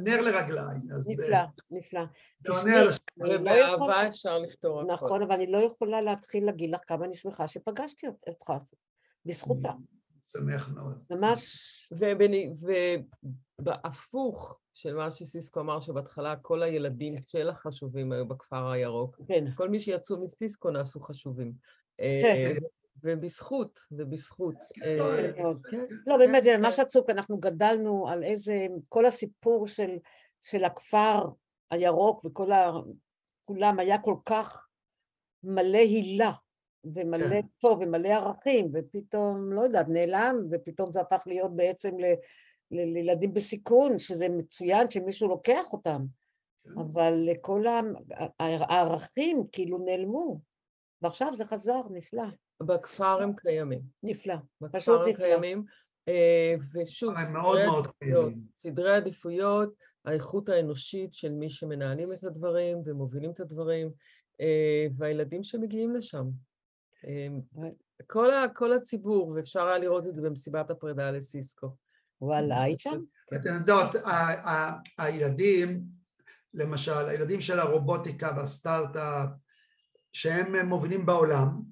נר לרגליי. נפלא, נפלא. זה עונה על השאלה. ובאהבה אפשר לפתור הכול. נכון, אבל אני לא יכולה להתחיל להגיד לך כמה אני שמחה שפגשתי אותך, בזכותה. שמח מאוד. ממש... ובהפוך של מה שסיסקו אמר, שבהתחלה כל הילדים של החשובים היו בכפר הירוק. כן. כל מי שיצאו מסיסקו נעשו חשובים. כן. ובזכות, ובזכות. כן. לא, באמת, זה ממש עצוב, אנחנו גדלנו על איזה, כל הסיפור של הכפר הירוק וכל ה... כולם היה כל כך מלא הילה ומלא כן. טוב ומלא ערכים, ופתאום, לא יודעת, נעלם, ופתאום זה הפך להיות בעצם ל... לילדים בסיכון, שזה מצוין שמישהו לוקח אותם, כן. אבל כל הערכים כאילו נעלמו, ועכשיו זה חזר, נפלא. בכפר הם קיימים. נפלא, פשוט נפלא. בכפר הם קיימים, אה, ושוב, סדרי, מאוד מאוד עדיפויות, סדרי עדיפויות, האיכות האנושית של מי שמנהלים את הדברים ומובילים את הדברים, אה, והילדים שמגיעים לשם. אה, כל, ה, כל הציבור, ואפשר היה לראות את זה במסיבת הפרידה לסיסקו. וואלה, היית שם? אתן יודעות, הילדים, למשל, הילדים של הרובוטיקה והסטארט-אפ, שהם מובילים בעולם,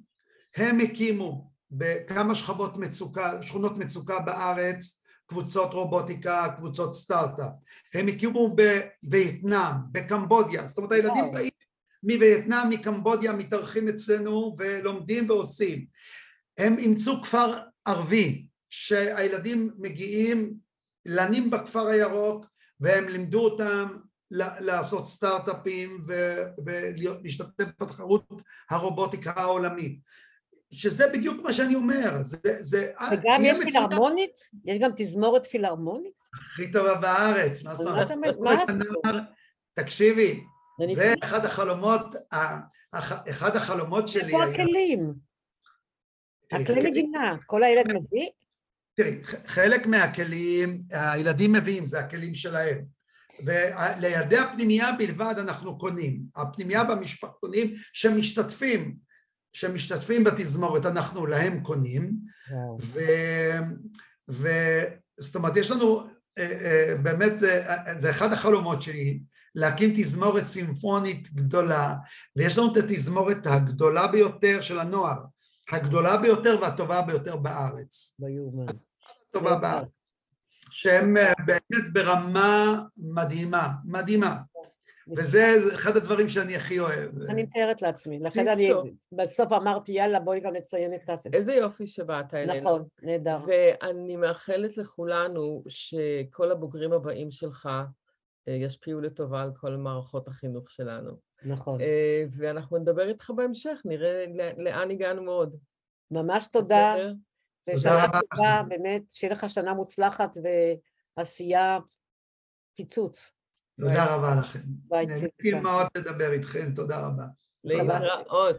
הם הקימו בכמה שכבות מצוקה, שכונות מצוקה בארץ, קבוצות רובוטיקה, קבוצות סטארט-אפ. הם הקימו בווייטנאם, בקמבודיה, זאת אומרת הילדים באים מווייטנאם, מקמבודיה, מתארחים אצלנו ולומדים ועושים. הם אימצו כפר ערבי, שהילדים מגיעים, לנים בכפר הירוק, והם לימדו אותם לעשות סטארט-אפים ולהשתתף בתחרות הרובוטיקה העולמית. שזה בדיוק מה שאני אומר, זה... זה וגם יש פילהרמונית? יש גם תזמורת פילהרמונית? הכי טובה בארץ, מה זאת אומרת? תקשיבי, זה אחד החלומות, אחד החלומות שלי. איפה הכלים? הכלי מדינה, כל הילד מביא? תראי, חלק מהכלים, הילדים מביאים, זה הכלים שלהם. ולילדי הפנימייה בלבד אנחנו קונים. הפנימייה במשפחתונים שמשתתפים, שמשתתפים בתזמורת, אנחנו להם קונים. ו... ו... זאת אומרת, יש לנו, אה, אה, באמת, זה אחד החלומות שלי, להקים תזמורת סימפונית גדולה, ויש לנו את התזמורת הגדולה ביותר של הנוער, הגדולה ביותר והטובה ביותר בארץ. לא יאומן. טובה בארץ, שהם אה, באמת ברמה מדהימה, מדהימה. וזה אחד הדברים שאני הכי אוהב. אני מתארת לעצמי, לכן אני בסוף אמרתי, יאללה, בואי גם נציין את הסרט. איזה יופי שבאת אלינו. נכון, נהדר. ואני מאחלת לכולנו שכל הבוגרים הבאים שלך אה, ישפיעו לטובה על כל מערכות החינוך שלנו. נכון. אה, ואנחנו נדבר איתך בהמשך, נראה לאן הגענו מאוד. ממש תודה. ושנה טובה, באמת, שיהיה לך שנה מוצלחת ועשייה פיצוץ. תודה רבה לכם. נהניתי מאוד לדבר איתכם, תודה רבה. להתראות.